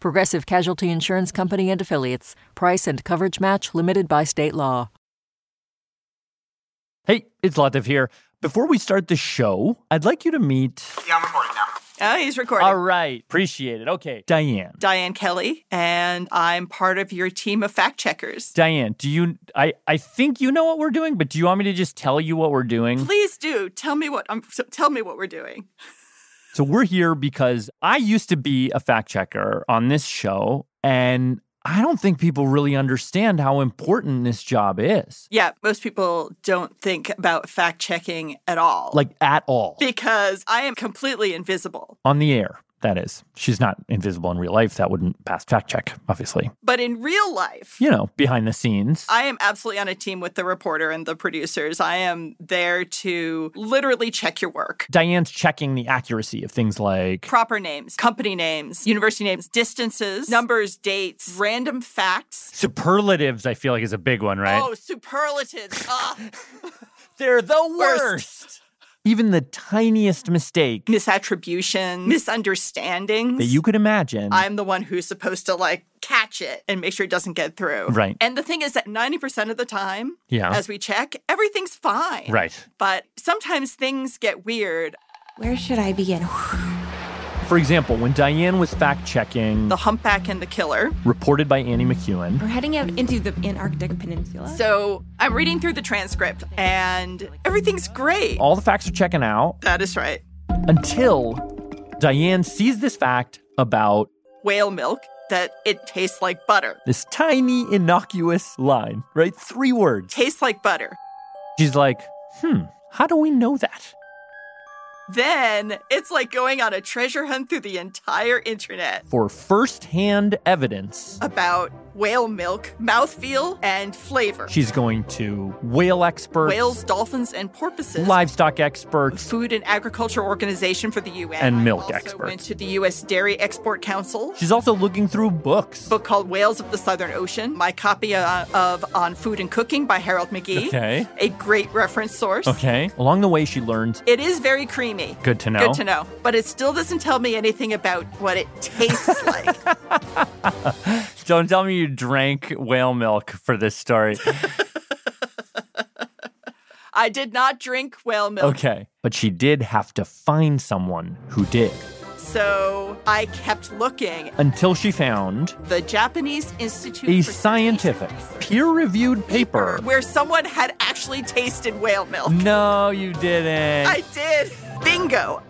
Progressive Casualty Insurance Company and Affiliates. Price and coverage match limited by state law. Hey, it's Latif here. Before we start the show, I'd like you to meet. Yeah, I'm recording now. Oh, he's recording. All right, appreciate it. Okay, Diane. Diane Kelly, and I'm part of your team of fact checkers. Diane, do you? I I think you know what we're doing, but do you want me to just tell you what we're doing? Please do tell me what I'm. So tell me what we're doing. So we're here because I used to be a fact checker on this show, and I don't think people really understand how important this job is. Yeah, most people don't think about fact checking at all. Like at all. because I am completely invisible. On the air, that is. She's not invisible in real life. That wouldn't pass fact check, obviously. But in real life, You know, behind the scenes. I am absolutely on a team with the reporter and the producers. I am there to literally check your work. Diane's checking the accuracy of things like Proper names, company names, university names, distances, numbers, dates, random facts. superlatives, I feel like is a big one, right? Oh, superlatives. Ah. They're the Worst. worst. Even the tiniest mistake misattribution, misunderstandings. that you could imagine. I'm the one who's supposed to like catch it and make sure it doesn't get through. Right. And the thing is that 90% of the time, Yeah. as we check, everything's fine. right. But sometimes things get weird. Where should I begin? For example, when Diane was fact checking, The humpback and the killer. reported by Annie McEwen, We're heading out into the Antarctic Peninsula. So I'm reading through the transcript and everything's great. all the facts are checking out That is right. until Diane sees this fact about Whale milk, that it tastes like butter. this tiny, innocuous line, right? Three words. Tastes like butter. She's like, hmm, how do we know that? Then it's like going on a treasure hunt through the entire internet. For firsthand evidence, about whale milk, mouthfeel, and flavor. she's going to whale experts, Whales, dolphins, and porpoises. livestock experts, Food and Agriculture Organization for the UN. And milk also experts. Went to the U.S. Dairy Export Council. She's also looking through books. Book called Whales of the Southern Ocean. My copy uh, of On Food and Cooking by Harold McGee. Okay. A great reference source. Okay. Along the way, she learns. It is very creamy. Good to know. Good to know. But it still doesn't tell me anything about what it tastes like. Don't tell me you drank whale milk for this story. I did not drink whale milk. okay. But she did have to find someone who did So I kept looking. until she found The Japanese Institute a scientific, peer reviewed paper. where someone had actually tasted whale milk. No, you didn't. I did. Bingo.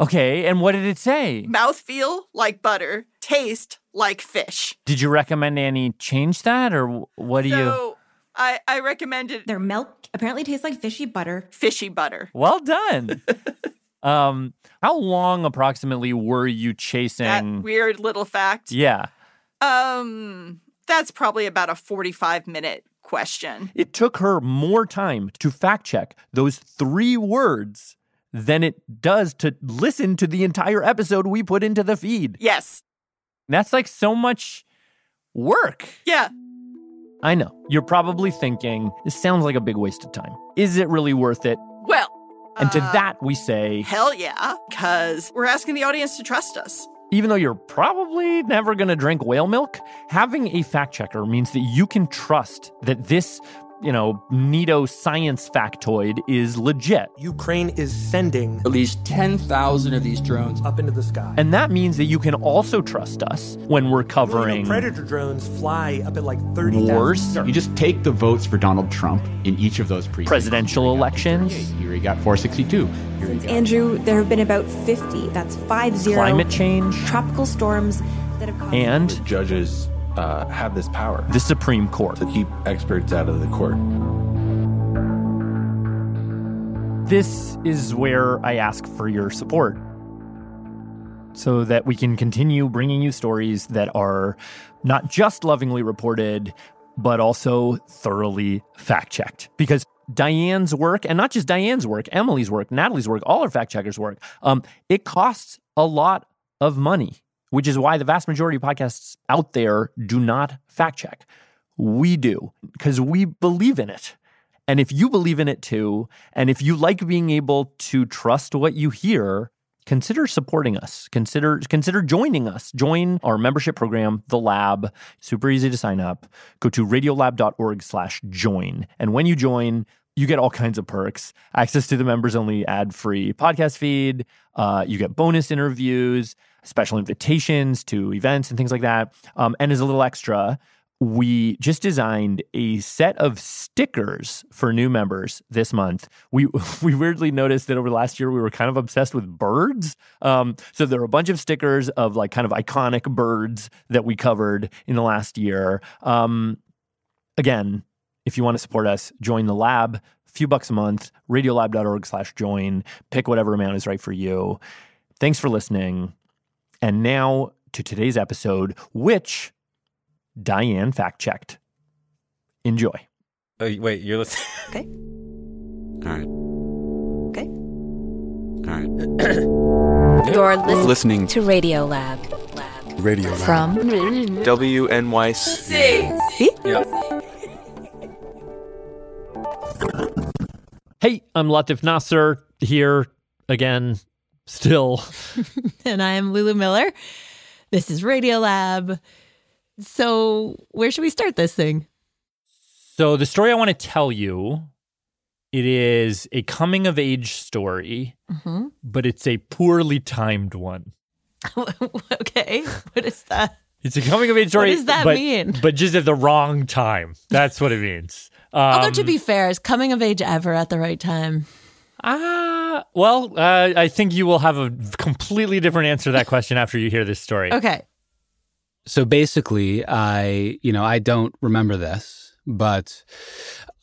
okay. And what did it say? Mouth feel like butter, taste like fish. Did you recommend Annie change that or what do you? So I, I recommended Their milk apparently tastes like fishy butter. fishy butter. Well done. um, how long approximately were you That chasing? weird little fact. yeah. Um, that's probably about a 45 minute question. It took her more time to fact check those three words than it does to listen to the entire episode we put into the feed. Yes. That's like so much work. Yeah. I know. You're probably thinking, this sounds like a big waste of time. Is it really worth it? Well, And to uh, that, we say, hell yeah, because we're asking the audience to trust us. even though you're probably never going to drink whale milk, having a fact checker means that you can trust that this, you know, neato science factoid is legit. Ukraine is sending At least 10,000 of these drones up into the sky. And that means that you can also trust us when we're Well, you know, covering predator drones fly up at like 30 wars, You just take the votes for Donald Trump in each of those precincts. presidential elections, Here you got 462. Here you got Andrew, there have been about 50. That's five zero. climate change, Tropical storms that have caused. and judges uh, have this power the Supreme Court. to keep experts out of the court. This is where I ask for your support. so that we can continue bringing you stories that are not just lovingly reported, but also thoroughly fact checked. Because Diane's work, and not just Diane's work, Emily's work, Natalie's work, all our fact checkers' work, um, it costs a lot of money, which is why the vast majority of podcasts out there do not fact check. We do, because we believe in it. And if you believe in it too, and if you like being able to trust what you hear, consider supporting us. Consider consider joining us. Join our membership program, The Lab. Super easy to sign up. Go to radiolab.org/join. And when you join, you get all kinds of perks access to the members only ad free podcast feed. Uh, you get bonus interviews, special invitations to events and things like that. Um, and as a little extra, we just designed a set of stickers for new members this month. We we weirdly noticed that over the last year we were kind of obsessed with birds. Um, so there are a bunch of stickers of like kind of iconic birds that we covered in the last year. Um, again, if you want to support us, join the lab. A few bucks a month. Radiolab.org/join. Pick whatever amount is right for you. Thanks for listening. And now to today's episode, which Diane fact checked. Enjoy. Oh, wait, you're listening. Okay. All right. Okay. All right. You're listening, Listening to Radio Lab. Radio Lab. From WNYC. See? Yeah. Hey, I'm Latif Nasser here again, still. and I'm Lulu Miller. This is Radio Lab. So, where should we start this thing? So the story I want to tell you, it is a coming of age story, Mm-hmm. but it's a poorly timed one. okay. What is that? It's a coming of age story. What does that but, mean? But just at the wrong time. That's what it means. Although, Um, to be fair, is coming of age ever at the right time? Ah, well, uh, I think you will have a completely different answer to that question after you hear this story. Okay. So basically, I, you know, I don't remember this, but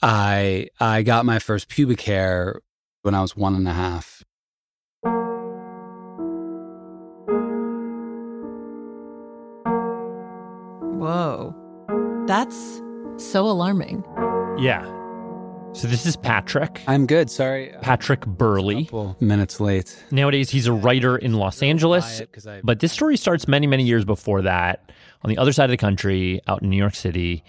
I I got my first pubic hair when I was one and a half. Whoa. That's so alarming. Yeah. So this is Patrick. I'm good. Sorry, Patrick Burleigh. couple minutes late. Nowadays, he's a writer in Los Angeles. Quiet, 'cause I- But this story starts many, many years before that on the other side of the country, out in New York City.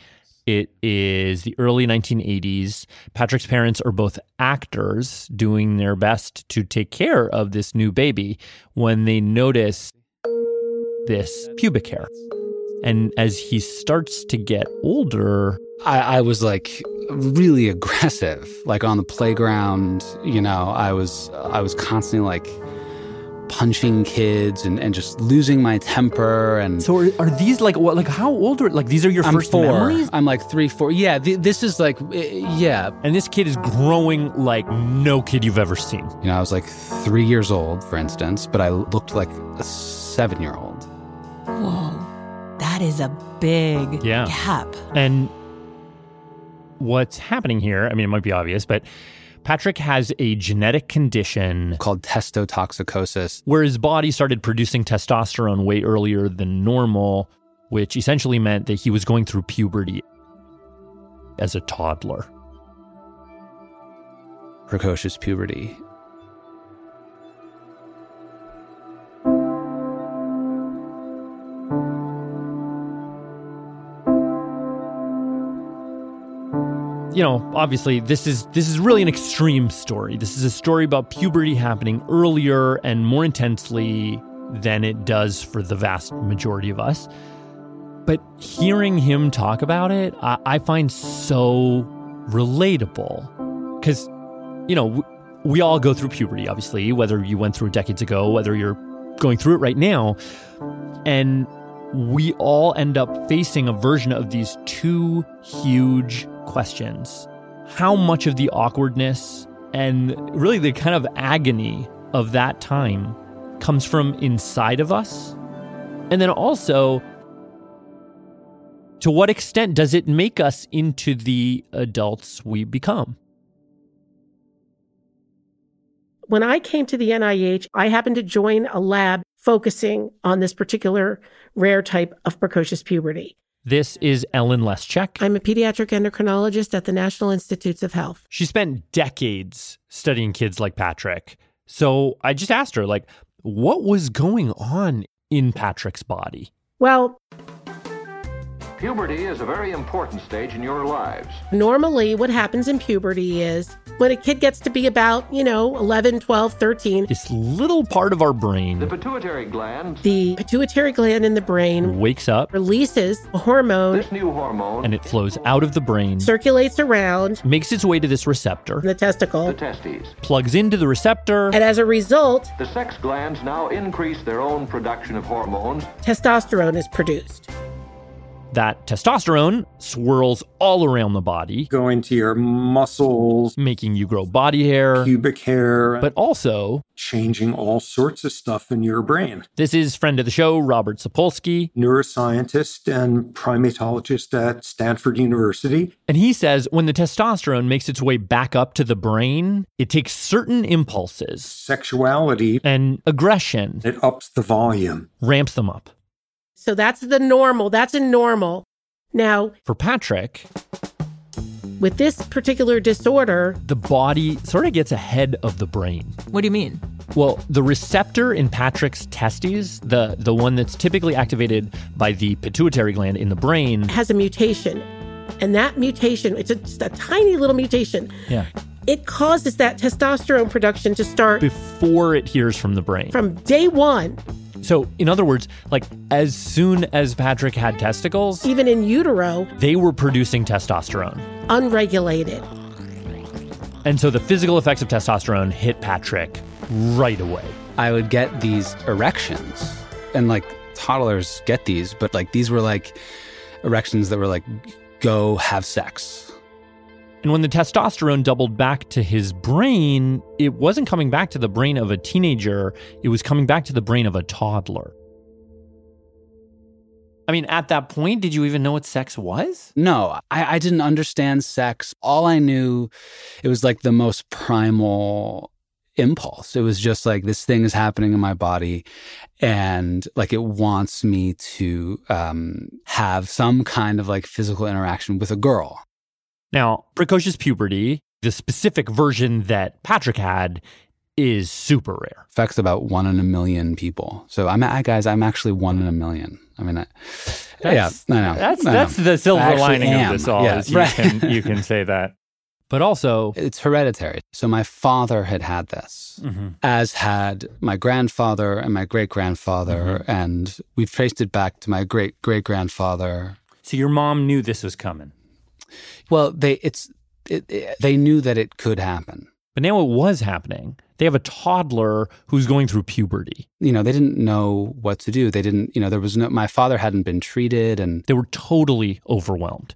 It is the early 1980s. Patrick's parents are both actors doing their best to take care of this new baby when they notice this pubic hair. And as he starts to get older, I, I was like really aggressive, like on the playground. You know, I was I was constantly like punching kids and, and just losing my temper and so are, are these like what like how old are like these are your I'm first four. memories? I'm like three, four. Yeah, th- this is like, eh, yeah. And this kid is growing like no kid you've ever seen. You know, I was like three years old, for instance, but I looked like a seven year old. Whoa. That is a big Yeah. gap. And what's happening here, I mean, it might be obvious, but Patrick has a genetic condition Called testotoxicosis. where his body started producing testosterone way earlier than normal, which essentially meant that he was going through puberty as a toddler. precocious puberty. You know, obviously this is this is really an extreme story. This is a story about puberty happening earlier and more intensely than it does for the vast majority of us. But hearing him talk about it, I, I find so relatable because, you know, w- we all go through puberty, obviously, whether you went through it decades ago, whether you're going through it right now. And we all end up facing a version of these two huge questions. How much of the awkwardness and really the kind of agony of that time comes from inside of us? And then also, to what extent does it make us into the adults we become? When I came to the NIH, I happened to join a lab focusing on this particular rare type of precocious puberty. This is Ellen Leschek. I'm a pediatric endocrinologist at the National Institutes of Health. She spent decades studying kids like Patrick. So I just asked her, like, what was going on in Patrick's body? Well, Puberty is a very important stage in your lives. Normally, what happens in puberty is when a kid gets to be about, you know, 11, 12, 13, This little part of our brain The pituitary gland, the pituitary gland in the brain wakes up releases a hormone, this new hormone, and it flows out of the brain, circulates around makes its way to this receptor, the testicle, the testes. plugs into the receptor, and as a result, The sex glands now increase their own production of hormones. testosterone is produced. That testosterone swirls all around the body, going to your muscles, making you grow body hair, pubic hair, but also changing all sorts of stuff in your brain. This is friend of the show, Robert Sapolsky. Neuroscientist and primatologist at Stanford University. And he says when the testosterone makes its way back up to the brain, it takes certain impulses, sexuality, and aggression. It ups the volume, ramps them up. So that's the normal. That's a normal. Now, For Patrick, with this particular disorder, the body sort of gets ahead of the brain. What do you mean? Well, the receptor in Patrick's testes, the the one that's typically activated by the pituitary gland in the brain, has a mutation. And that mutation, it's a, just a tiny little mutation. yeah, It causes that testosterone production to start before it hears from the brain. from day one, So, in other words, like as soon as Patrick had testicles, even in utero, they were producing testosterone. unregulated. And so the physical effects of testosterone hit Patrick right away. I would get these erections, and like toddlers get these, but like these were like erections that were like, go have sex. And when the testosterone doubled back to his brain, it wasn't coming back to the brain of a teenager, it was coming back to the brain of a toddler. I mean, at that point, did you even know what sex was? No, I, I didn't understand sex. All I knew, it was like the most primal impulse. It was just like this thing is happening in my body, and like it wants me to um, have some kind of like physical interaction with a girl. Now, precocious puberty, the specific version that Patrick had, is super rare. Affects about one in a million people. So I'm, I, guys, I'm actually one in a million. I mean, I, That's- yeah, I know. That's I that's know. the silver lining am. of this all. Yeah, is you right. can you can say that. But also, it's hereditary. So my father had had this, Mhm. as had my grandfather and my great grandfather, Mm-hmm. and we've traced it back to my great great grandfather. so your mom knew this was coming. Well, they it's it, it- they knew that it could happen. But now it was happening. They have a toddler who's going through puberty. You know, they didn't know what to do. They didn't. You know, there was no. My father hadn't been treated, and They were totally overwhelmed.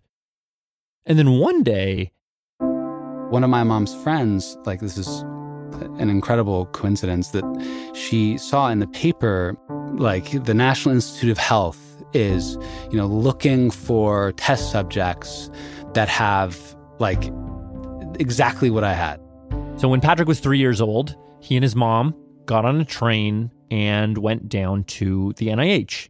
And then one day, one of my mom's friends, like this is an incredible coincidence that she saw in the paper, like the National Institute of Health is, you know, looking for test subjects that have like exactly what I had. so when Patrick was three years old, he and his mom got on a train and went down to the NIH.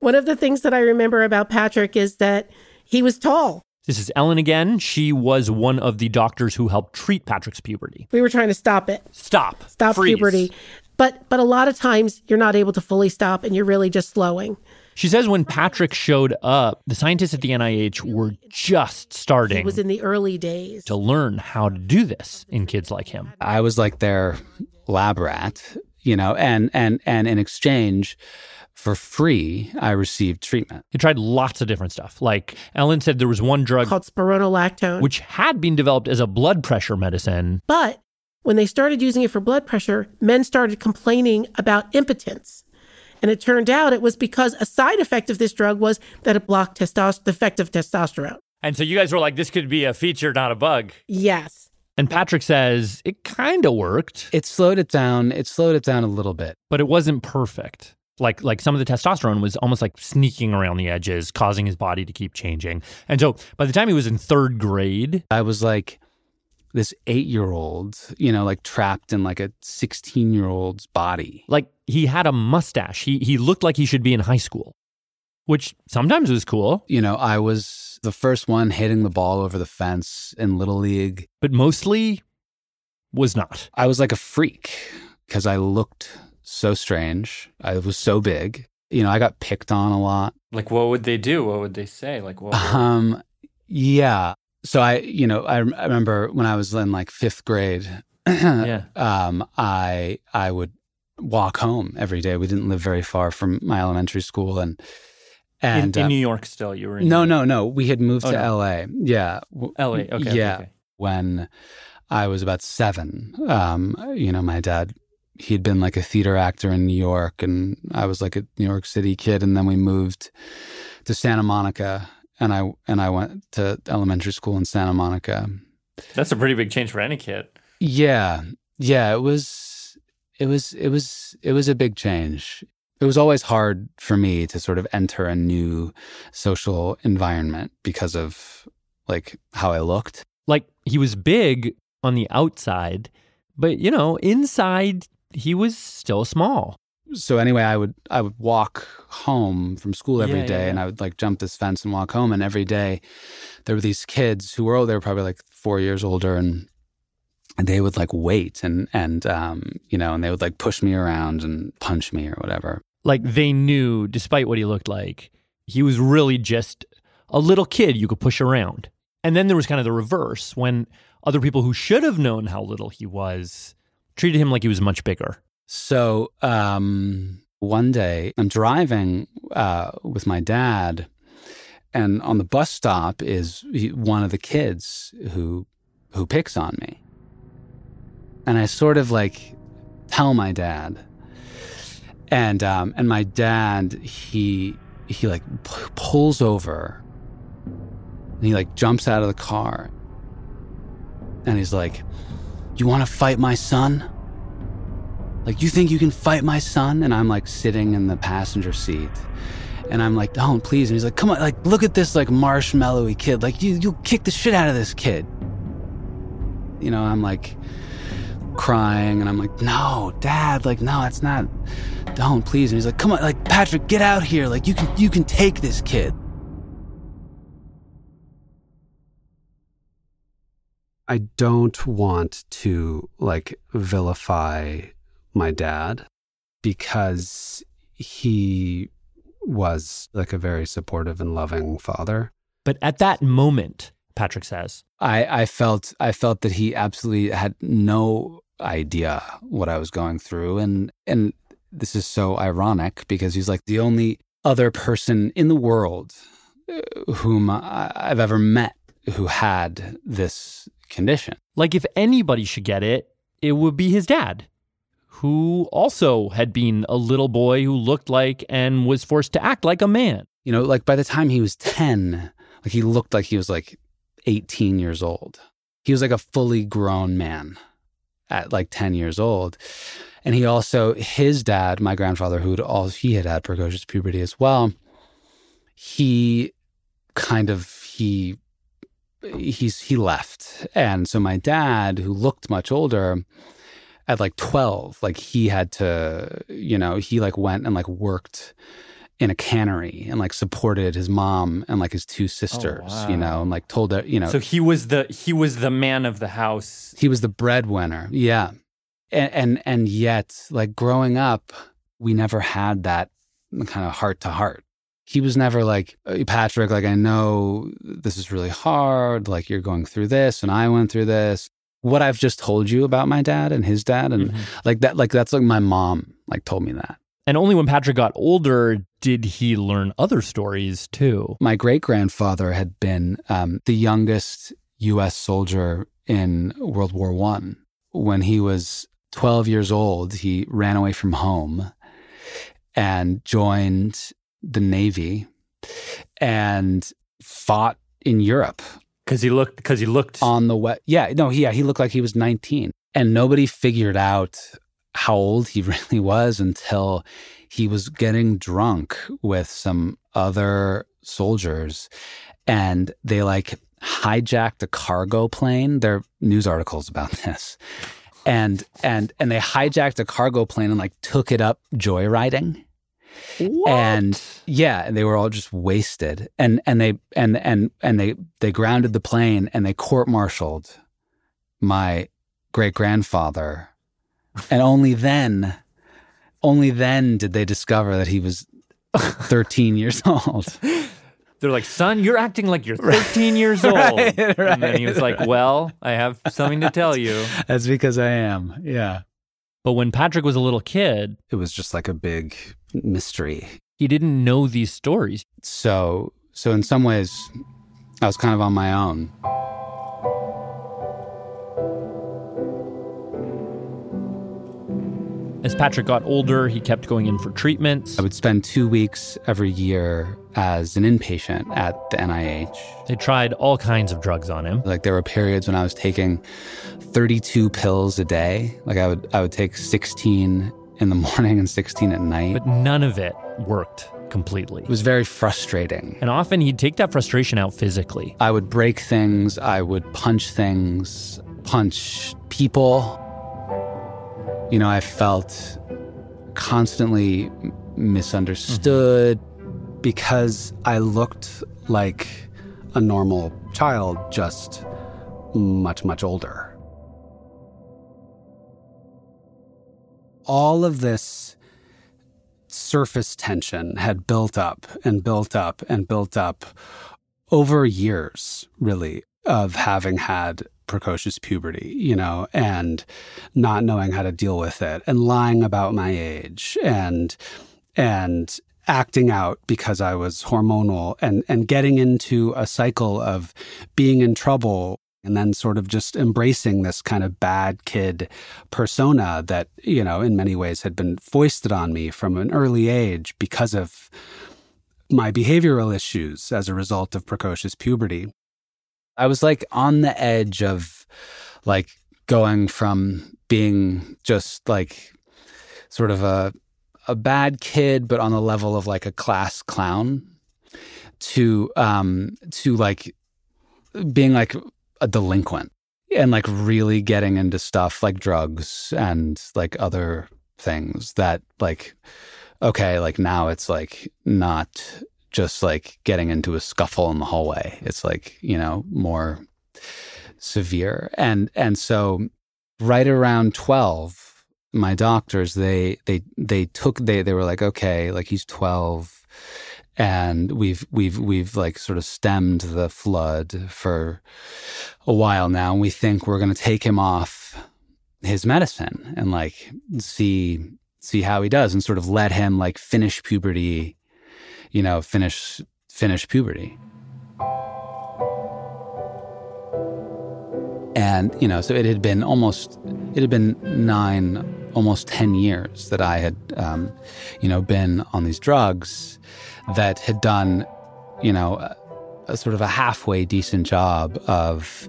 One of the things that I remember about Patrick is that he was tall. This is Ellen again. She was one of the doctors who helped treat Patrick's puberty. We were trying to stop it, Stop. stop Freeze. puberty. But but a lot of times you're not able to fully stop and you're really just slowing. She says when Patrick showed up, the scientists at the NIH were just starting. It was in the early days. to learn how to do this in kids like him. I was like their lab rat, you know, and and and in exchange for free, I received treatment. He tried lots of different stuff. Like Ellen said, there was one drug called spironolactone. which had been developed as a blood pressure medicine. But when they started using it for blood pressure, men started complaining about impotence. And it turned out it was because a side effect of this drug was that it blocked testos- the effect of testosterone. And so you guys were like, this could be a feature, not a bug. Yes. And Patrick says it kind of worked, It slowed it down. It slowed it down a little bit. but it wasn't perfect. Like like some of the testosterone was almost like sneaking around the edges, causing his body to keep changing. And so by the time he was in third grade, I was like, this eight year old, you know, like trapped in like a 16 year old's body. Like he had a mustache. He, he looked like he should be in high school, which sometimes was cool. You know, I was the first one hitting the ball over the fence in Little League, but mostly was not. I was like a freak because I looked so strange. I was so big. You know, I got picked on a lot. Like, what would they do? What would they say? Like, what? Um, yeah. So I, you know, I, I remember when I was in like fifth grade. yeah. Um, I I would walk home every day. We didn't live very far from my elementary school, and and in, in uh, New York still, you were in no, no, no. We had moved Oh, to no. L.A. Yeah, LA. Okay. okay, yeah. okay. When I was about seven, um, you know, my dad, he'd been like a theater actor in New York, and I was like a New York City kid, and then we moved to Santa Monica, and I and I went to elementary school in Santa Monica. That's a pretty big change for any kid. Yeah, yeah, it was, it was, it was, it was a big change. It was always hard for me to sort of enter a new social environment because of like how I looked. Like he was big on the outside, but you know, inside he was still small. So anyway, I would I would walk home from school every Yeah, day, yeah, and. I would like jump this fence and walk home. And every day, there were these kids who were oh, they were probably like four years older, and and they would like wait and and um you know, and they would like push me around and punch me or whatever. Like they knew, despite what he looked like, he was really just a little kid you could push around. And then there was kind of the reverse when other people who should have known how little he was treated him like he was much bigger. So um, one day I'm driving uh, with my dad, and on the bus stop is one of the kids who who picks on me, and I sort of like tell my dad, and um, and my dad he he like p- pulls over, and he like jumps out of the car, and he's like, "You want to fight my son?" Like you think you can fight my son? And i'm like sitting in the passenger seat. And i'm like don't please. And he's like come on like look at this like marshmallowy kid. Like you you'll kick the shit out of this kid. You know i'm like crying and i'm like no dad like no it's not don't please. And he's like come on like patrick get out here. Like you can you can take this kid. I don't want to like vilify my dad because he was like a very supportive and loving father. But at that moment, Patrick says, I, I felt I felt that he absolutely had no idea what I was going through and and this is so ironic because he's like the only other person in the world uh, whom I, I've ever met who had this condition. like if anybody should get it, it would be his dad, who also had been a little boy who looked like and was forced to act like a man. You know, like by the time he was 10, like he looked like he was like 18 years old. He was like a fully grown man at like 10 years old. And he also, his dad, my grandfather, who all he had had precocious puberty as well, he kind of, he, he's, he left. And so my dad, who looked much older, at like 12 like he had to you know he like went and like worked in a cannery and like supported his mom and like his two oh, sisters you know and like told her you know So he was the he was the man of the house. he was the breadwinner yeah. And and, and yet like growing up we never had that kind of heart to heart. He was never like "Hey, patrick like i know this is really hard like you're going through this and i went through this what i've just told you about my dad and his dad and like that like that's like my mom like told me that And only when Patrick got older did he learn other stories too. my great grandfather had been um, the youngest U.S. soldier in World War One. When he was 12 years old, he ran away from home and joined the Navy and fought in Europe Because he looked because he looked on the west. Yeah, no, he, yeah, he looked like he was 19, and nobody figured out how old he really was until he was getting drunk with some other soldiers and they like hijacked a cargo plane. There are news articles about this. And and and they hijacked a cargo plane and like took it up joyriding. What? And yeah, and they were all just wasted. And and they and and and they they grounded the plane and they court-martialed my great grandfather. And only then only then did they discover that he was 13 years old. They're like, son, you're acting like you're 13 years old. Right, and then he right, was like, well, I have something to tell you. That's because I am. Yeah. But when Patrick was a little kid, It was just like a big mystery. he didn't know these stories. So so in some ways I was kind of on my own. As Patrick got older, he kept going in for treatments. I would spend 2 weeks every year as an inpatient at the NIH. They tried all kinds of drugs on him. Like there were periods when I was taking 32 pills a day. Like I would I would take 16 in the morning and 16 at night. But none of it worked completely. It was very frustrating. And often he'd take that frustration out physically. I would break things, I would punch things, punch people. You know, I felt constantly misunderstood because I looked like a normal child, just much, much older. All of this surface tension had built up and built up and built up over years, really, of having had precocious puberty, you know, and not knowing how to deal with it and lying about my age and and acting out because I was hormonal and and getting into a cycle of being in trouble and then sort of just embracing this kind of bad kid persona that, you know, in many ways had been foisted on me from an early age because of my behavioral issues as a result of precocious puberty. I was like on the edge of like going from being just like sort of a a bad kid but on the level of like a class clown to um to like being like a delinquent and like really getting into stuff like drugs and like other things that like okay like now it's like not just like getting into a scuffle in the hallway. It's like you know more severe. And and so right around 12 my doctors they they they took they they were like okay like he's 12 and we've we've we've like sort of stemmed the flood for a while now and we think we're going to take him off his medicine and like see see how he does and sort of let him like finish puberty you know finish finish puberty. And you know so it had been almost it had been 9 almost 10 years that I had um, you know been on these drugs that had done you know a sort of a halfway decent job of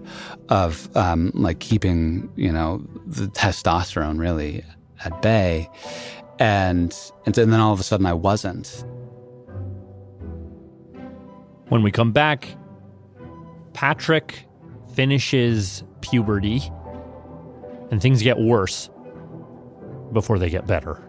of um, like keeping you know the testosterone really at bay. And and then all of a sudden I wasn't When we come back, Patrick finishes puberty and things get worse before they get better.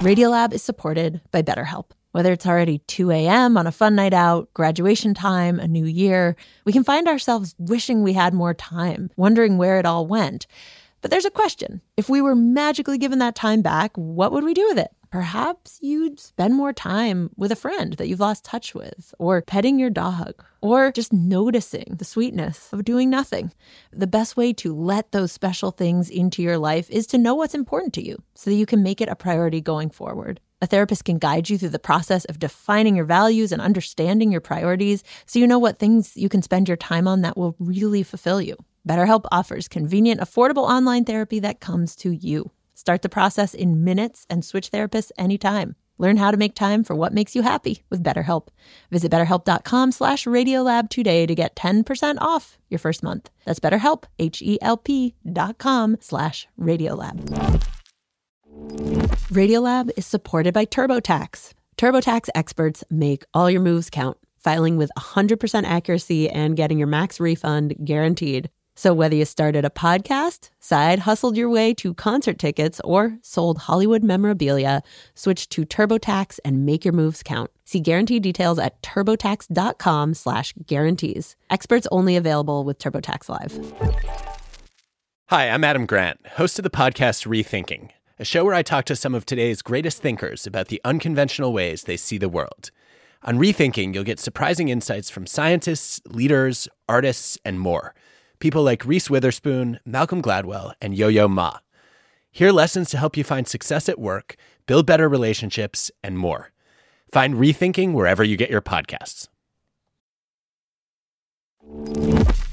Radiolab is supported by BetterHelp. Whether it's already 2 a.m. on a fun night out, graduation time, a new year, we can find ourselves wishing we had more time, wondering where it all went. But there's a question. If we were magically given that time back, what would we do with it? Perhaps you'd spend more time with a friend that you've lost touch with, or petting your dog, or just noticing the sweetness of doing nothing. The best way to let those special things into your life is to know what's important to you so that you can make it a priority going forward. A therapist can guide you through the process of defining your values and understanding your priorities so you know what things you can spend your time on that will really fulfill you. BetterHelp offers convenient, affordable online therapy that comes to you. Start the process in minutes and switch therapists anytime. Learn how to make time for what makes you happy with BetterHelp. Visit betterhelp.com slash radiolab today to get 10% off your first month. That's betterhelp, H-E-L-P dot com slash radiolab. Radiolab is supported by TurboTax. TurboTax experts make all your moves count, filing with 100% accuracy and getting your max refund guaranteed. So whether you started a podcast, side hustled your way to concert tickets, or sold Hollywood memorabilia, switch to TurboTax and make your moves count. See guarantee details at turbotax.com slash guarantees. Experts only available with TurboTax Live. Hi, I'm Adam Grant, host of the podcast Rethinking, a show where I talk to some of today's greatest thinkers about the unconventional ways they see the world. On Rethinking, you'll get surprising insights from scientists, leaders, artists, and more – people like Reese Witherspoon, Malcolm Gladwell, and Yo Yo Ma. Hear lessons to help you find success at work, build better relationships, and more. Find Rethinking wherever you get your podcasts.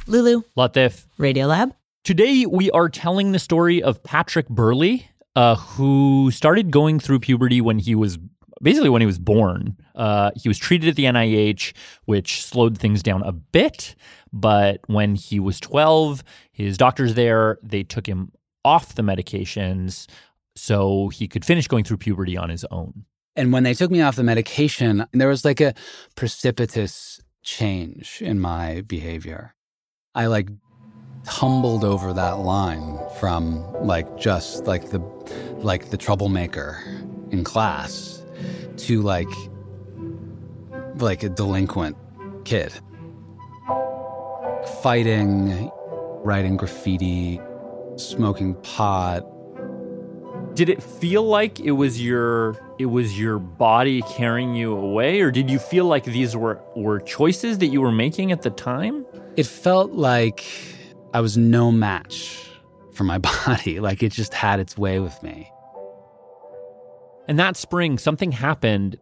Lulu. Latif. Radiolab. Today, we are telling the story of Patrick Burleigh, uh, who started going through puberty when he was basically when he was born. Uh, he was treated at the NIH, which slowed things down a bit. But when he was 12, his doctors there, they took him off the medications so he could finish going through puberty on his own. And when they took me off the medication, there was like a precipitous change in my behavior. I like tumbled over that line from like just like the like the troublemaker in class to like like a delinquent kid fighting, writing graffiti, smoking pot. Did it feel like it was your it was your body carrying you away or did you feel like these were were choices that you were making at the time? It felt like I was no match for my body, like it just had its way with me. And that spring something happened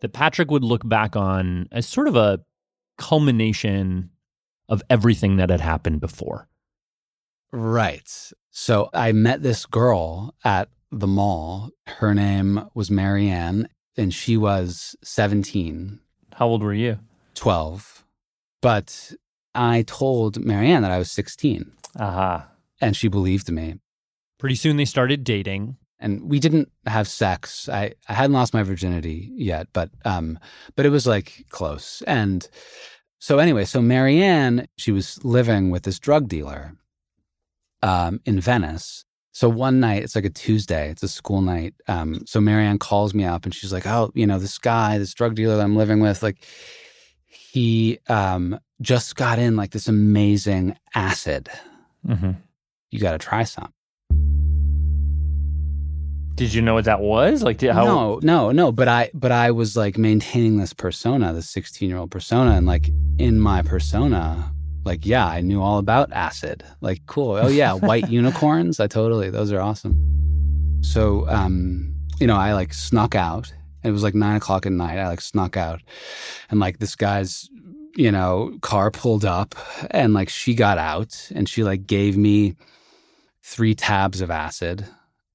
that Patrick would look back on as sort of a culmination of everything that had happened before. Right. So I met this girl at the mall. Her name was Marianne, and she was 17. How old were you? 12. But I told Marianne that I was 16. Aha. Uh-huh. And she believed me. Pretty soon they started dating. And we didn't have sex. I, I hadn't lost my virginity yet, but um, but it was like close. And so anyway, so Marianne, she was living with this drug dealer um, in Venice. So one night, it's like a Tuesday, it's a school night. Um, so Marianne calls me up and she's like, "Oh, you know, this guy, this drug dealer that I'm living with, like, he um, just got in like this amazing acid. Mm-hmm. You got to try some." Did you know what that was? Like, did, how? No, no, no. But I, but I was like maintaining this persona, this sixteen-year-old persona, and like in my persona, like yeah, I knew all about acid. Like, cool. Oh yeah, white unicorns. I totally. Those are awesome. So, um, you know, I like snuck out. It was like nine o'clock at night. I like snuck out, and like this guy's, you know, car pulled up, and like she got out, and she like gave me three tabs of acid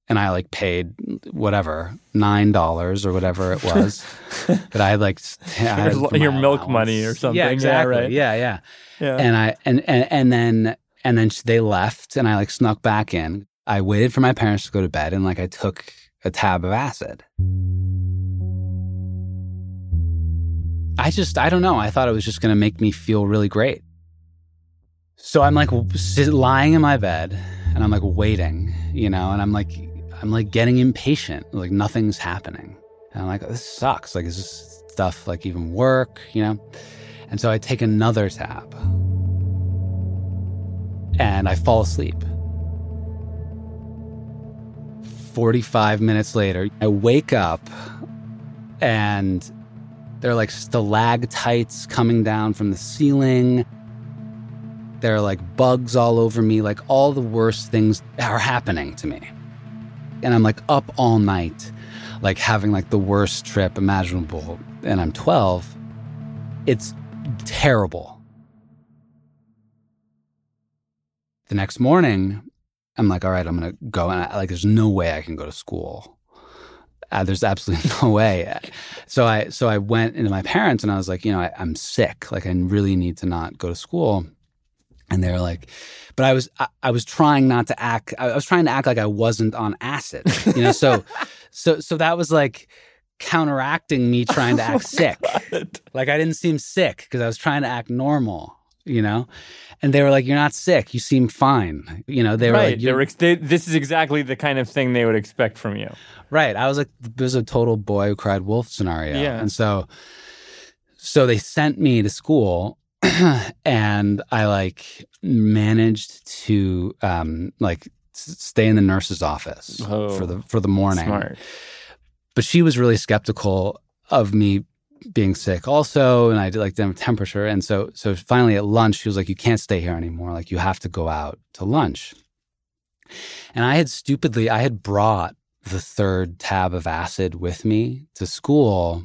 and I like paid whatever nine dollars or whatever it was. but I had like I had your, your milk allowance. money or something. Yeah, exactly. Yeah, right. yeah, yeah, yeah. And I and, and and then and then they left, and I like snuck back in. I waited for my parents to go to bed, and like I took a tab of acid. I just I don't know. I thought it was just going to make me feel really great. So I'm like lying in my bed, and I'm like waiting, you know, and I'm like I'm like getting impatient. Like nothing's happening. And I'm like, oh, this sucks. Like, is this stuff like even work? You know? And so I take another tab and I fall asleep. 45 minutes later, I wake up and there are like stalactites coming down from the ceiling. There are like bugs all over me. Like all the worst things are happening to me and I'm like up all night, like having like the worst trip imaginable, and I'm 12, it's terrible. The next morning, I'm like, all right, I'm gonna go, and I, like, there's no way I can go to school. Uh, there's absolutely no way. So I so I went into my parents and I was like, you know, I, I'm sick. Like I really need to not go to school. And they were like, but I was I, I was trying not to act. I was trying to act like I wasn't on acid. You know, so so so that was like counteracting me trying to Oh act sick. Like I didn't seem sick because I was trying to act normal. You know, and they were like, "You're not sick. You seem fine." You know, they were right. like, "You're were ex- they, this is exactly the kind of thing they would expect from you. Right. I was like, was a total boy who cried wolf scenario. Yeah. And so, so they sent me to school and I like managed to, um, like stay in the nurse's office Oh, for the, for the morning. Smart. But she was really skeptical of me being sick also. And I did like them temperature. And so, so finally at lunch, she was like, you can't stay here anymore. Like you have to go out to lunch. And I had stupidly, I had brought the third tab of acid with me to school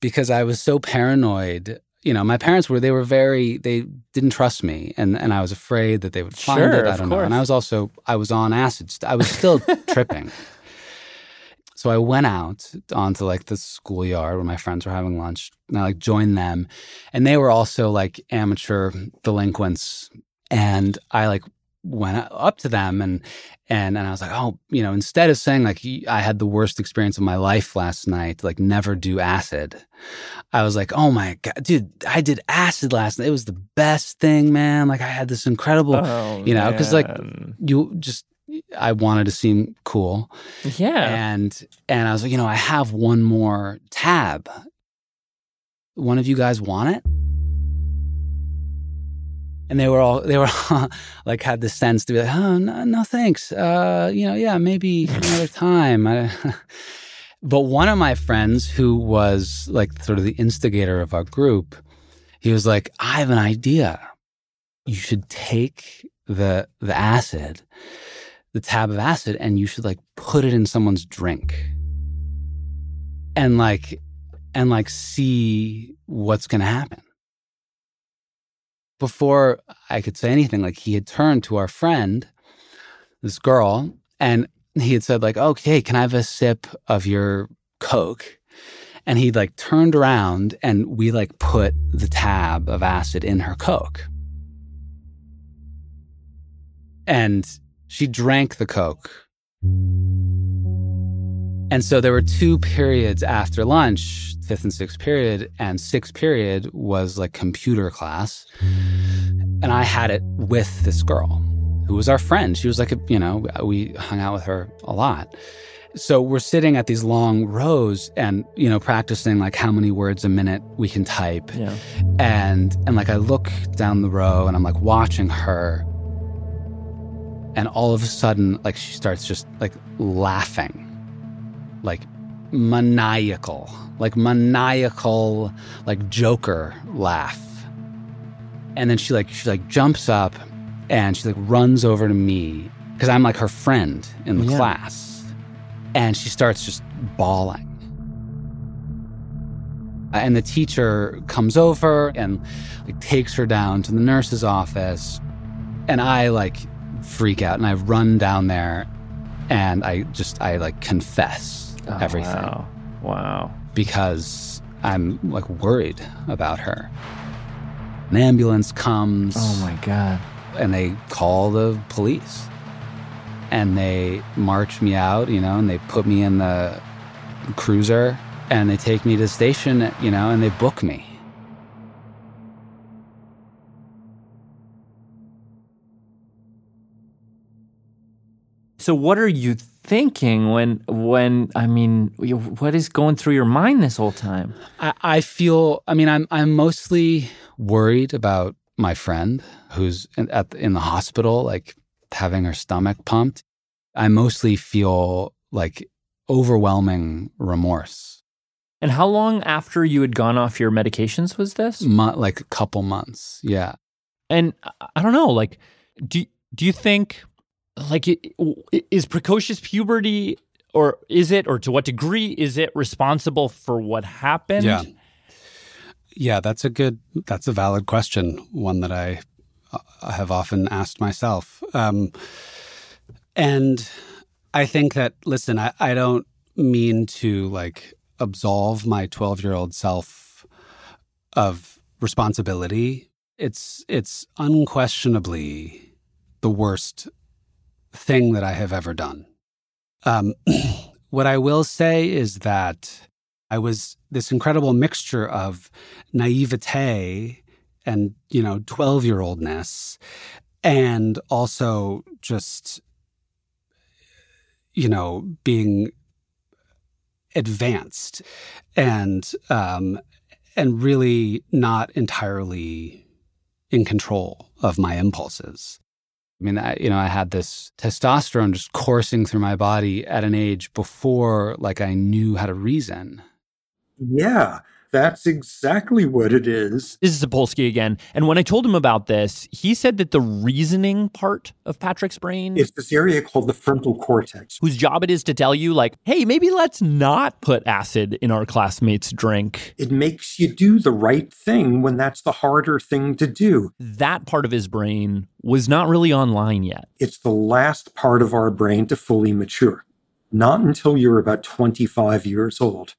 because I was so paranoid. You know, my parents were, they were very, they didn't trust me. And, and I was afraid that they would find Sure, it. I don't know. And I was also, I was on acid. I was still tripping. So I went out onto like the schoolyard where my friends were having lunch and I like joined them. And they were also like amateur delinquents. And I like went up to them and and and I was like, oh, you know, instead of saying like I had the worst experience of my life last night, like never do acid, I was like, oh my god, dude, I did acid last night. It was the best thing, man. Like I had this incredible, Oh, you know, because like you just I wanted to seem cool. Yeah. And and I was like, you know, I have one more tab. One of you guys want it? And they were all they were like had the sense to be like, oh no, no thanks. Uh, you know, yeah, maybe another time. I, but one of my friends who was like sort of the instigator of our group, he was like, I have an idea. You should take the the acid, the tab of acid, and you should like put it in someone's drink. And like and like see what's gonna happen before I could say anything, like he had turned to our friend, this girl, and he had said, like, okay, can I have a sip of your Coke? And he like turned around and we like put the tab of acid in her Coke. And she drank the Coke. And so there were two periods after lunch, fifth and sixth period, and sixth period was like computer class. And I had it with this girl who was our friend. She was like, a, you know, we hung out with her a lot. So we're sitting at these long rows and, you know, practicing like how many words a minute we can type. Yeah. And, and like I look down the row and I'm like watching her. And all of a sudden, like she starts just like laughing like maniacal, like maniacal, like Joker laugh. And then she like she like jumps up and she like runs over to me because I'm like her friend in the Yeah. class, and she starts just bawling. And the teacher comes over and like takes her down to the nurse's office, and I like freak out and I run down there, and I just I like confess Oh, everything Wow. Wow. because I'm like worried about her. An ambulance comes. Oh my god. And they call the police. And they march me out, you know, and they put me in the cruiser and they take me to the station, you know, and they book me. So what are you thinking when when I mean what is going through your mind this whole time? I, I feel. I mean, I'm I'm mostly worried about my friend who's in, at the, in the hospital, like having her stomach pumped. I mostly feel like overwhelming remorse. And how long after you had gone off your medications was this? Mo- like a couple months, yeah. And I- I don't know, like do do you think like is precocious puberty or is it or to what degree is it responsible for what happened? Yeah. Yeah, that's a good, that's a valid question. One that I uh, have often asked myself. Um, and I think that, listen, I, I don't mean to like absolve my 12 year old self of responsibility. It's it's unquestionably the worst thing that I have ever done. Um, what I will say is that I was this incredible mixture of naivete and you know 12 year oldness and also just you know being advanced and um and really not entirely in control of my impulses I mean, I, you know, I had this testosterone just coursing through my body at an age before, like, I knew how to reason. Yeah, that's exactly what it is. This is Sapolsky again. And when I told him about this, he said that the reasoning part of Patrick's brain is this area called the frontal cortex, whose job it is to tell you, like, hey, maybe let's not put acid in our classmates' drink. It makes you do the right thing when that's the harder thing to do. That part of his brain was not really online yet. It's the last part of our brain to fully mature, not until you're about 25 years old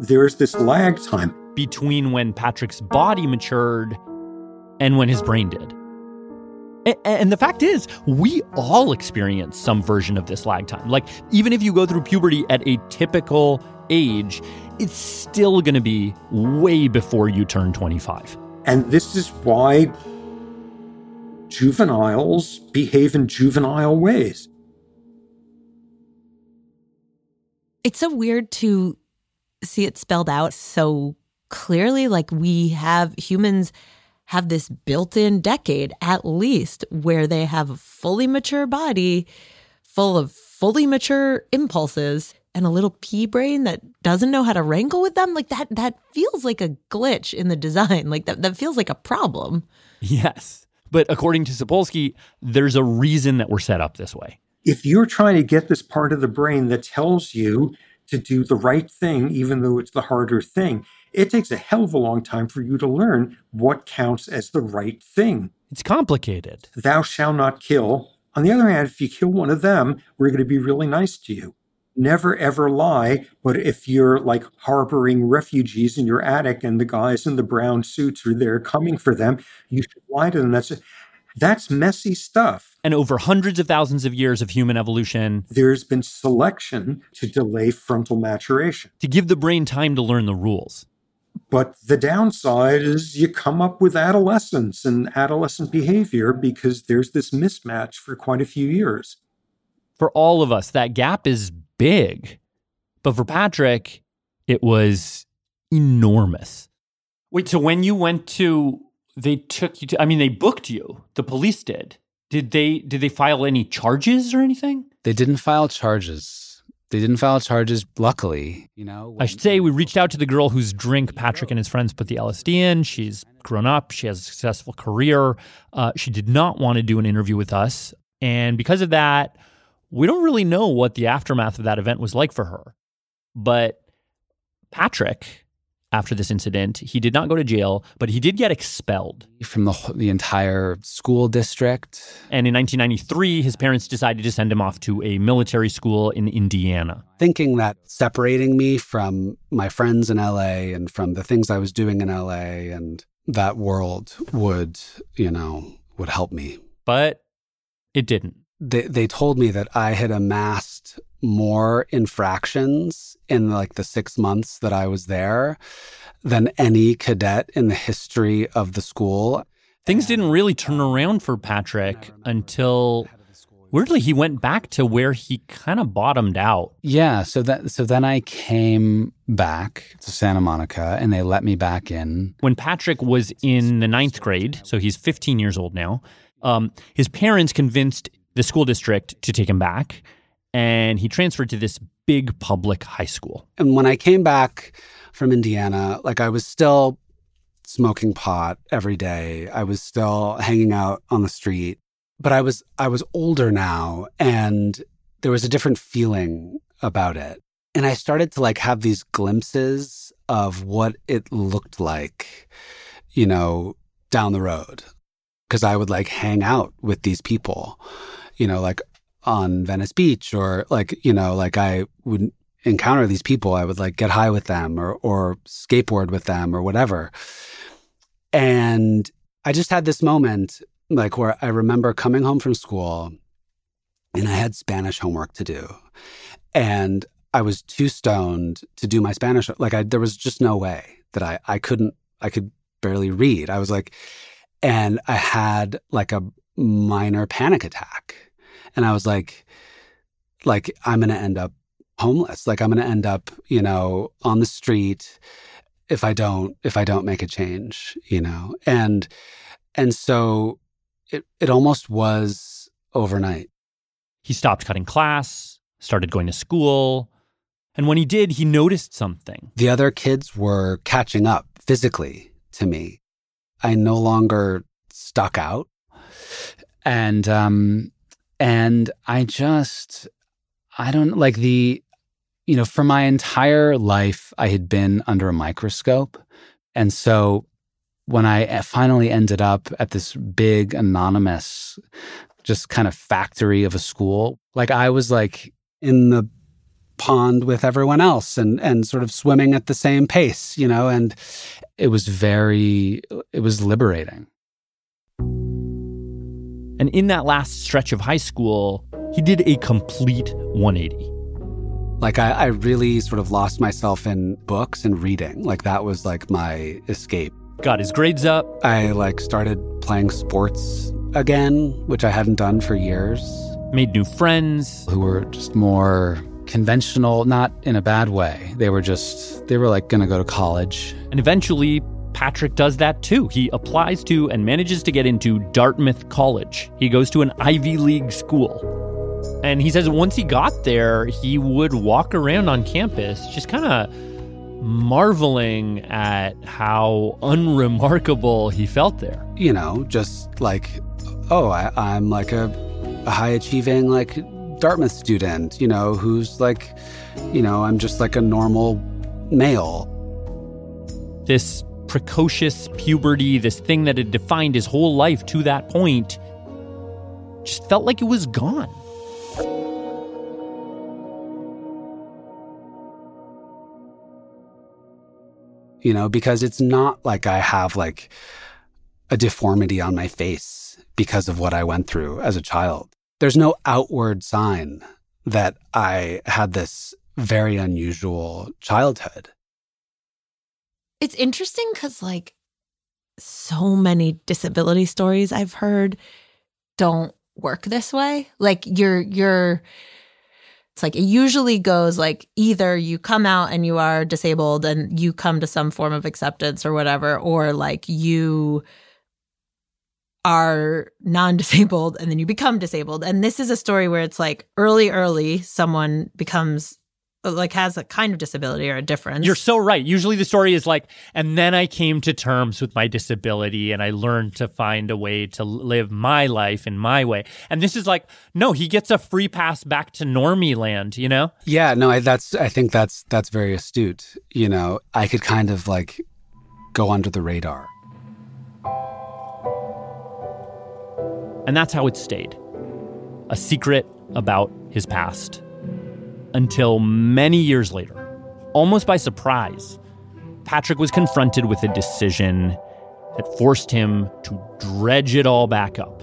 there's this lag time between when Patrick's body matured and when his brain did. And the fact is, we all experience some version of this lag time. Like, even if you go through puberty at a typical age, it's still going to be way before you turn 25. And this is why juveniles behave in juvenile ways. It's so weird to see it spelled out so clearly. Like we have humans have this built in decade at least where they have a fully mature body full of fully mature impulses and a little pea brain that doesn't know how to wrangle with them. Like that that feels like a glitch in the design. Like that that feels like a problem. Yes. But according to sapolsky there's a reason that we're set up this way. If you're trying to get this part of the brain that tells you to do the right thing, even though it's the harder thing. It takes a hell of a long time for you to learn what counts as the right thing. It's complicated. Thou shalt not kill. On the other hand, if you kill one of them, we're going to be really nice to you. Never ever lie. But if you're like harboring refugees in your attic and the guys in the brown suits are there coming for them, you should lie to them. That's that's messy stuff. And over hundreds of thousands of years of human evolution, there's been selection to delay frontal maturation, to give the brain time to learn the rules. But the downside is you come up with adolescence and adolescent behavior because there's this mismatch for quite a few years. For all of us, that gap is big. But for Patrick, it was enormous. Wait, so when you went to they took you to I mean they booked you. The police did. Did they did they file any charges or anything? They didn't file charges. They didn't file charges luckily, you know. I should say we reached out to the girl whose drink Patrick and his friends put the LSD in. She's grown up, she has a successful career. Uh, she did not want to do an interview with us, and because of that, we don't really know what the aftermath of that event was like for her. But Patrick after this incident. He did not go to jail, but he did get expelled from the the entire school district. And in 1993, his parents decided to send him off to a military school in Indiana. Thinking that separating me from my friends in LA and from the things I was doing in LA and that world would, you know, would help me. But it didn't. They they told me that I had amassed more infractions in like the six months that I was there than any cadet in the history of the school. Things didn't really turn around for Patrick until weirdly he went back to where he kind of bottomed out. Yeah, so that so then I came back to Santa Monica and they let me back in. When Patrick was in the ninth grade, so he's 15 years old now, um, his parents convinced the school district to take him back and he transferred to this big public high school. And when I came back from Indiana, like I was still smoking pot every day. I was still hanging out on the street, but I was I was older now and there was a different feeling about it. And I started to like have these glimpses of what it looked like, you know, down the road. Cuz I would like hang out with these people. You know, like on Venice Beach or like, you know, like I would encounter these people, I would like get high with them or or skateboard with them or whatever. And I just had this moment like where I remember coming home from school and I had Spanish homework to do. And I was too stoned to do my Spanish. Like I, there was just no way that I, I couldn't, I could barely read. I was like, and I had like a minor panic attack. And I was like, like, I'm going to end up homeless. Like I'm going to end up, you know, on the street if I don't, if I don't make a change, you know? And, and so it, it almost was overnight. He stopped cutting class, started going to school. And when he did, he noticed something. The other kids were catching up physically to me. I no longer stuck out. And, um, and I just, I don't like the, you know, for my entire life, I had been under a microscope. And so when I uh, finally ended up at this big, anonymous, just kind of factory of a school, like I was like in the pond with everyone else and and sort of swimming at the same pace, you know, and it was very it was liberating. And in that last stretch of high school, he did a complete 180. Like I, I really sort of lost myself in books and reading. Like that was like my escape. Got his grades up. I like started playing sports again, which I hadn't done for years. Made new friends who were just more conventional, not in a bad way. They were just, they were like going to go to college. And eventually, Patrick does that too. He applies to and manages to get into Dartmouth College. He goes to an Ivy League school. And he says once he got there, he would walk around on campus just kind of marveling at how unremarkable he felt there. You know, just like, oh, I, am like a, a high achieving, like Dartmouth student, you know, who's like, you know, I'm just like a normal male. This precocious puberty, this thing that had defined his whole life to that point, just felt like it was gone. You know, because it's not like I have like a deformity on my face because of what I went through as a child. There's no outward sign that I had this very unusual childhood. It's interesting because, like, so many disability stories I've heard don't work this way. Like, you're, you're, it's like it usually goes like either you come out and you are disabled and you come to some form of acceptance or whatever, or like you are non disabled and then you become disabled. And this is a story where it's like early, early, someone becomes Uh, like has a kind of disability or a difference. You're so right. Usually the story is like, and then I came to terms with my disability and I learned to find a way to live my life in my way. And this is like, no, he gets a free pass back to normie land, you know? Yeah, no, I, that's, I think that's, that's very astute. You know, I could kind of like go under the radar. And that's how it stayed a secret about his past until many years later, almost by surprise, Patrick was confronted with a decision that forced him to dredge it all back up.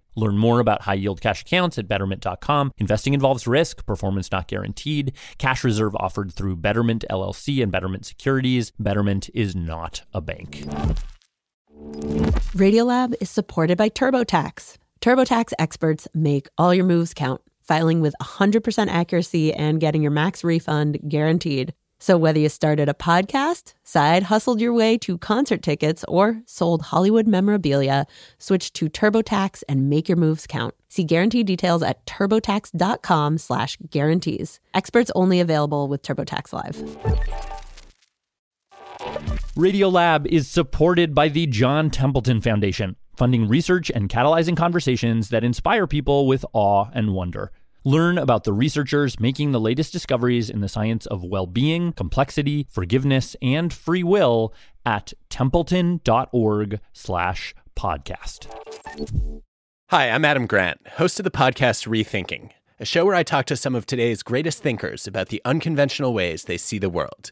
Learn more about high yield cash accounts at betterment.com. Investing involves risk, performance not guaranteed. Cash reserve offered through Betterment LLC and Betterment Securities. Betterment is not a bank. Radiolab is supported by TurboTax. TurboTax experts make all your moves count, filing with 100% accuracy and getting your max refund guaranteed. So whether you started a podcast, side hustled your way to concert tickets, or sold Hollywood memorabilia, switch to TurboTax and make your moves count. See guarantee details at turbotax.com slash guarantees. Experts only available with TurboTax Live. Radiolab is supported by the John Templeton Foundation, funding research and catalyzing conversations that inspire people with awe and wonder. Learn about the researchers making the latest discoveries in the science of well being, complexity, forgiveness, and free will at templeton.org slash podcast. Hi, I'm Adam Grant, host of the podcast Rethinking, a show where I talk to some of today's greatest thinkers about the unconventional ways they see the world.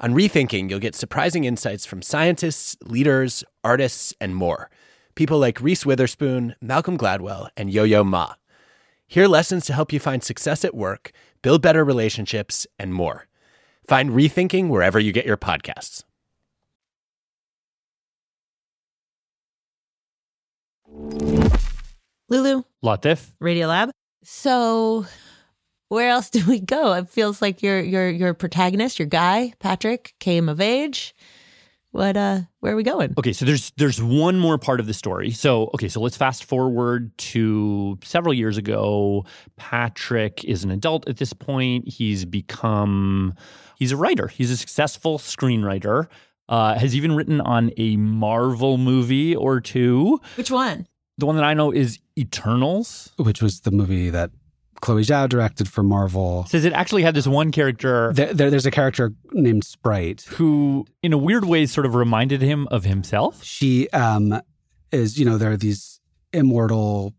On Rethinking, you'll get surprising insights from scientists, leaders, artists, and more. People like Reese Witherspoon, Malcolm Gladwell, and Yo Yo Ma. Hear lessons to help you find success at work, build better relationships, and more. Find Rethinking wherever you get your podcasts. Lulu, Latif, Radiolab. So where else do we go? It feels like your your your protagonist, your guy, Patrick, came of age. What uh where are we going? Okay, so there's there's one more part of the story. So okay, so let's fast forward to several years ago. Patrick is an adult at this point. He's become he's a writer. He's a successful screenwriter. Uh, has even written on a Marvel movie or two. Which one? The one that I know is Eternals, which was the movie that Chloe Zhao directed for Marvel. Says it actually had this one character. There, there, there's a character named Sprite who, in a weird way, sort of reminded him of himself. She um, is, you know, there are these immortal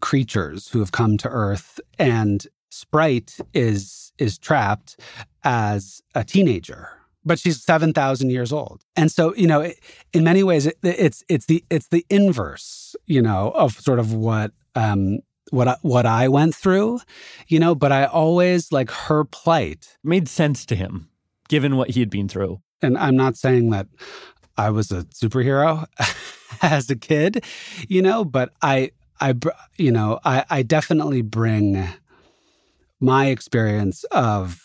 creatures who have come to Earth, and Sprite is is trapped as a teenager but she's 7000 years old and so you know in many ways it, it's it's the it's the inverse you know of sort of what um what I, what I went through you know but I always like her plight made sense to him given what he had been through. And I'm not saying that I was a superhero as a kid you know but I I you know I I definitely bring my experience of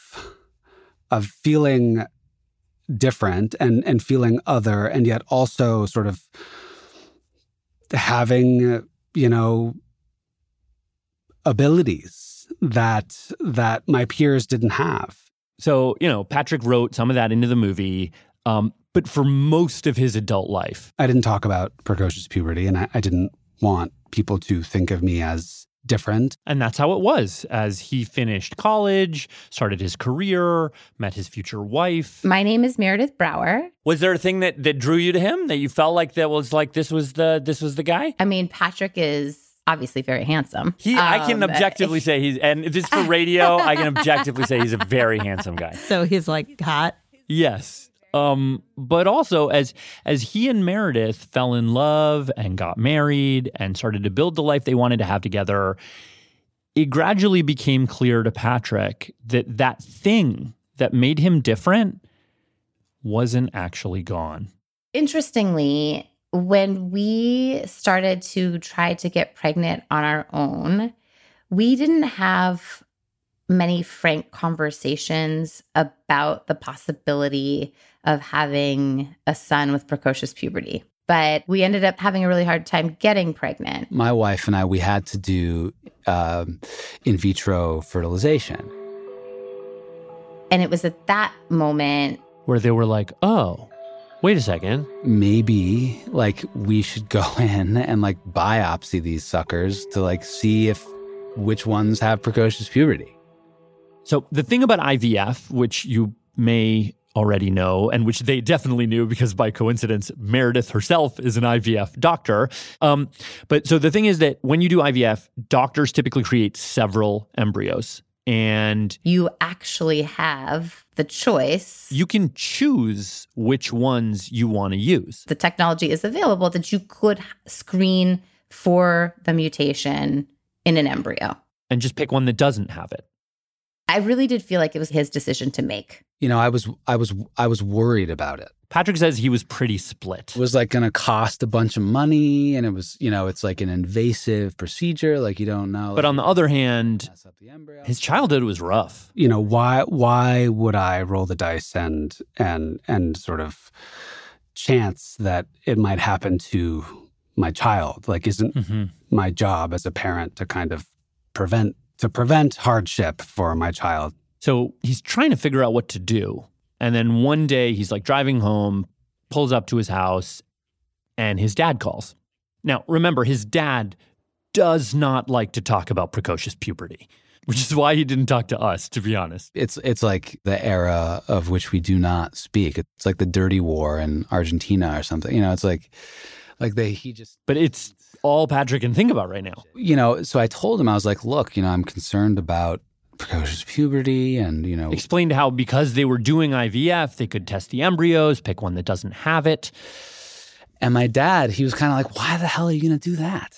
of feeling different and and feeling other and yet also sort of having you know abilities that that my peers didn't have so you know patrick wrote some of that into the movie um, but for most of his adult life i didn't talk about precocious puberty and I, I didn't want people to think of me as different. And that's how it was as he finished college, started his career, met his future wife. My name is Meredith Brower. Was there a thing that that drew you to him that you felt like that was like this was the this was the guy? I mean, Patrick is obviously very handsome. He, um, I can um, objectively say he's, and just for radio, I can objectively say he's a very handsome guy. So he's like hot. Yes. Um, but also as as he and Meredith fell in love and got married and started to build the life they wanted to have together, it gradually became clear to Patrick that that thing that made him different wasn't actually gone. Interestingly, when we started to try to get pregnant on our own, we didn't have many frank conversations about the possibility of having a son with precocious puberty. But we ended up having a really hard time getting pregnant. My wife and I, we had to do um, in vitro fertilization. And it was at that moment where they were like, oh, wait a second. Maybe like we should go in and like biopsy these suckers to like see if which ones have precocious puberty. So the thing about IVF, which you may already know, and which they definitely knew because by coincidence, Meredith herself is an IVF doctor. Um, but so the thing is that when you do IVF, doctors typically create several embryos. And you actually have the choice. You can choose which ones you want to use. The technology is available that you could screen for the mutation in an embryo. And just pick one that doesn't have it. I really did feel like it was his decision to make. You know, I was I was I was worried about it. Patrick says he was pretty split. It was like going to cost a bunch of money and it was, you know, it's like an invasive procedure like you don't know. But on the other hand, his childhood was rough. You know, why why would I roll the dice and and and sort of chance that it might happen to my child? Like isn't mm-hmm. my job as a parent to kind of prevent to prevent hardship for my child. So he's trying to figure out what to do. And then one day he's like driving home, pulls up to his house, and his dad calls. Now, remember, his dad does not like to talk about precocious puberty, which is why he didn't talk to us, to be honest. It's it's like the era of which we do not speak. It's like the dirty war in Argentina or something. You know, it's like like they he just But it's all Patrick can think about right now. You know, so I told him I was like, "Look, you know, I'm concerned about precocious puberty and, you know, explained how because they were doing IVF, they could test the embryos, pick one that doesn't have it. And my dad, he was kind of like, "Why the hell are you going to do that?"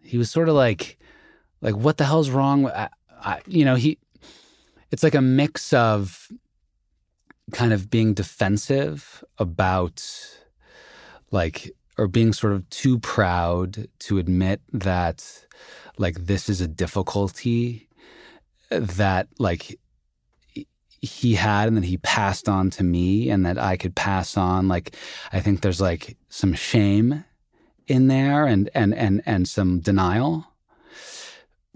He was sort of like like what the hell's wrong with I, I, you know, he it's like a mix of kind of being defensive about like or being sort of too proud to admit that like this is a difficulty that like he had and that he passed on to me and that I could pass on. Like I think there's like some shame in there and and and and some denial.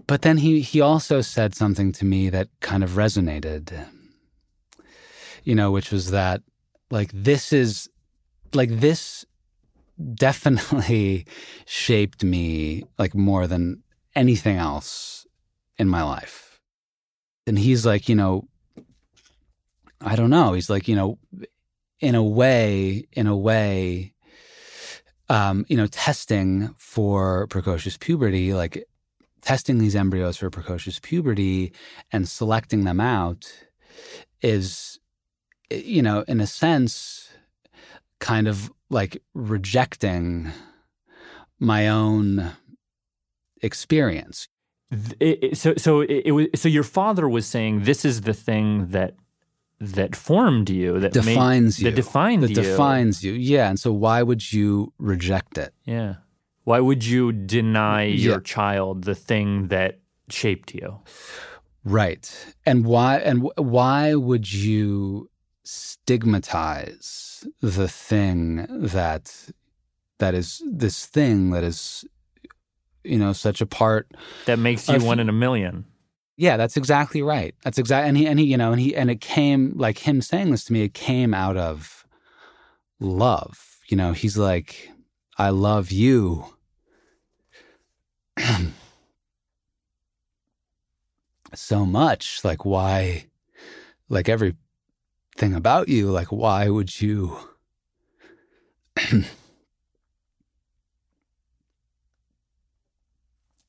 But then he he also said something to me that kind of resonated you know which was that like this is like this definitely shaped me like more than anything else in my life. And he's like, you know, I don't know. He's like, you know, in a way, in a way, um, you know, testing for precocious puberty, like testing these embryos for precocious puberty and selecting them out is, you know, in a sense, kind of like rejecting my own experience. It, it, so, so it, it, was. So your father was saying this is the thing that that formed you, that defines made, you, that defined that you, defines you. Yeah, and so why would you reject it? Yeah, why would you deny yeah. your child the thing that shaped you? Right, and why? And why would you stigmatize the thing that that is this thing that is you know such a part that makes you one in a million. Yeah that's exactly right. That's exactly and he and he you know and he and it came like him saying this to me it came out of love. You know he's like i love you. So much like why like every thing about you. Like, why would you?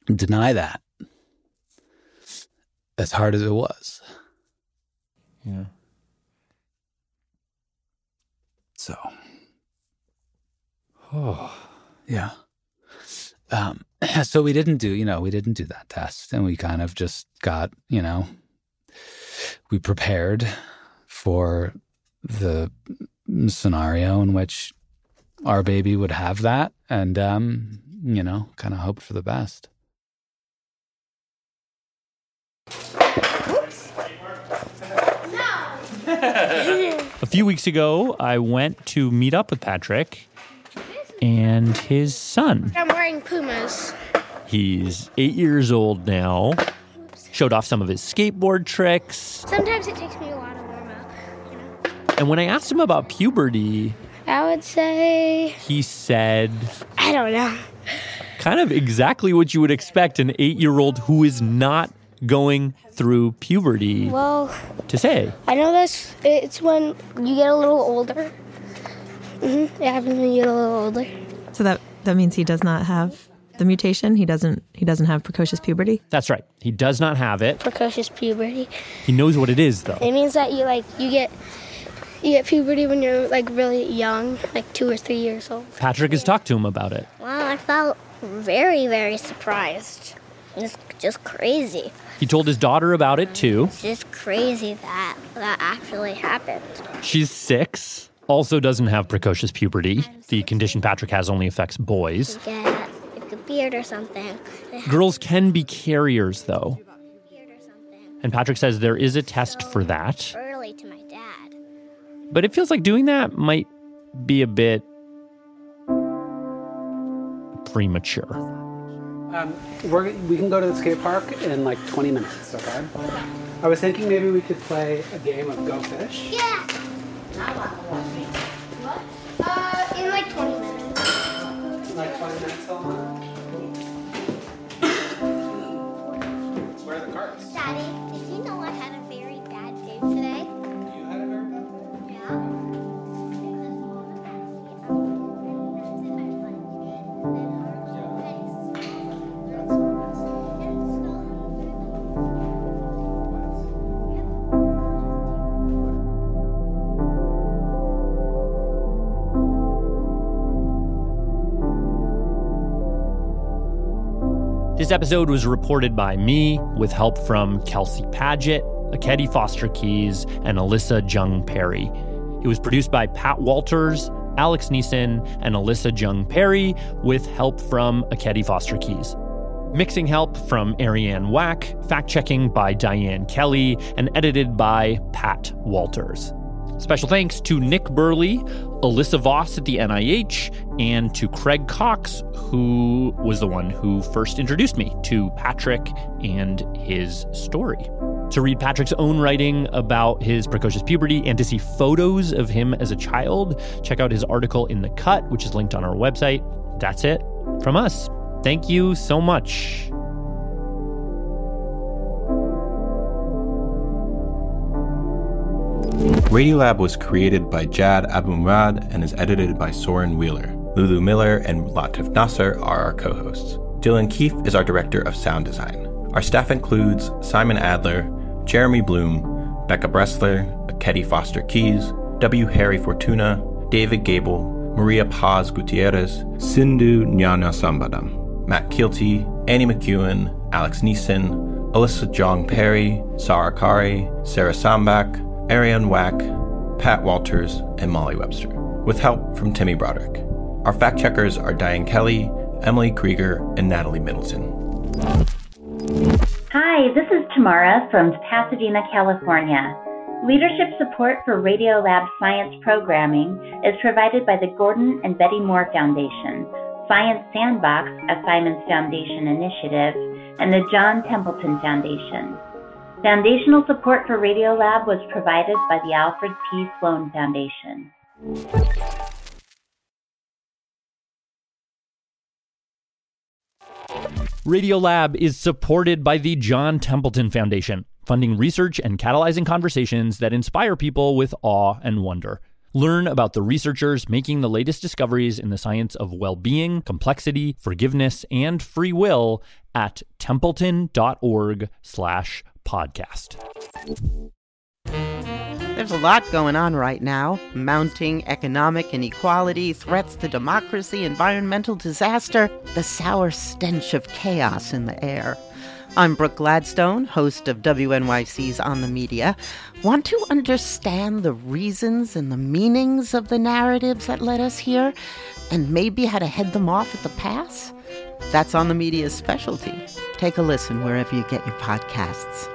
deny that as hard as it was. Yeah. So. Oh. Yeah. Um, so we didn't do, you know, we didn't do that test and we kind of just got, you know, we prepared for the scenario in which our baby would have that and um, you know kind of hoped for the best. A few weeks ago i went to meet up with patrick and his son. I'm wearing pumas. He's eight years old now. Showed off some of his skateboard tricks. Sometimes it takes me a while and when I asked him about puberty, I would say. He said. I don't know. Kind of exactly what you would expect an eight year old who is not going through puberty well, to say. I know this. It's when you get a little older. Mm-hmm. It happens when you get a little older. So that, that means he does not have the mutation. He doesn't. He doesn't have precocious puberty. That's right. He does not have it. Precocious puberty. He knows what it is, though. It means that you like you get you get puberty when you're like really young, like two or three years old. Patrick has talked to him about it. Well, I felt very, very surprised. It's just crazy. He told his daughter about it too. It's just crazy that that actually happened. She's six, also doesn't have precocious puberty. The condition Patrick has only affects boys. Get like a beard or something. Girls can be carriers, though. And Patrick says there is a test for that. But it feels like doing that might be a bit premature. Um, we're, we can go to the skate park in like 20 minutes, okay? I was thinking maybe we could play a game of Go Fish. Yeah. What? Uh, in like 20 minutes. Like 20 minutes, Selma? Where are the carts? Daddy, This episode was reported by me with help from Kelsey Padgett, Akedi Foster Keys, and Alyssa Jeong Perry. It was produced by Pat Walters, Alex Neason, and Alyssa Jeong Perry with help from Ekedi Fausther-Keeys. Mixing help from Arianne Wack, fact checking by Diane Kelly, and edited by Pat Walters. Special thanks to Nick Burleigh, Alyssa Voss at the NIH, and to Craig Cox, who was the one who first introduced me to Patrick and his story. To read Patrick's own writing about his precocious puberty and to see photos of him as a child, check out his article in The Cut, which is linked on our website. That's it from us. Thank you so much. Radiolab was created by Jad Abumrad and is edited by Soren Wheeler. Lulu Miller and Latif Nasser are our co hosts. Dylan Keefe is our director of sound design. Our staff includes Simon Adler, Jeremy Bloom, Becca Bressler, Ekedi Fausther-Keeys, W. Harry Fortuna, David Gebel, Maria Paz Gutierrez, Sindhu Gnanasambandan, Matt Kielty, Annie McEwen, Alex Neason, Alyssa Jeong Perry, Sarah Qari, Sarah Sandbach, Arianne Wack, Pat Walters, and Molly Webster, with help from Timmy Broderick. Our fact checkers are Diane Kelly, Emily Krieger, and Natalie Middleton. Hi, this is Tamara from Pasadena, California. Leadership support for Radiolab science programming is provided by the Gordon and Betty Moore Foundation, Science Sandbox, a Simons Foundation initiative, and the John Templeton Foundation. Foundational support for Radiolab was provided by the Alfred P. Sloan Foundation. Radiolab is supported by the John Templeton Foundation, funding research and catalyzing conversations that inspire people with awe and wonder. Learn about the researchers making the latest discoveries in the science of well being, complexity, forgiveness, and free will at templeton.org slash podcast. There's a lot going on right now mounting economic inequality, threats to democracy, environmental disaster, the sour stench of chaos in the air. I'm Brooke Gladstone, host of WNYC's On the Media. Want to understand the reasons and the meanings of the narratives that led us here, and maybe how to head them off at the pass? That's On the Media's specialty. Take a listen wherever you get your podcasts.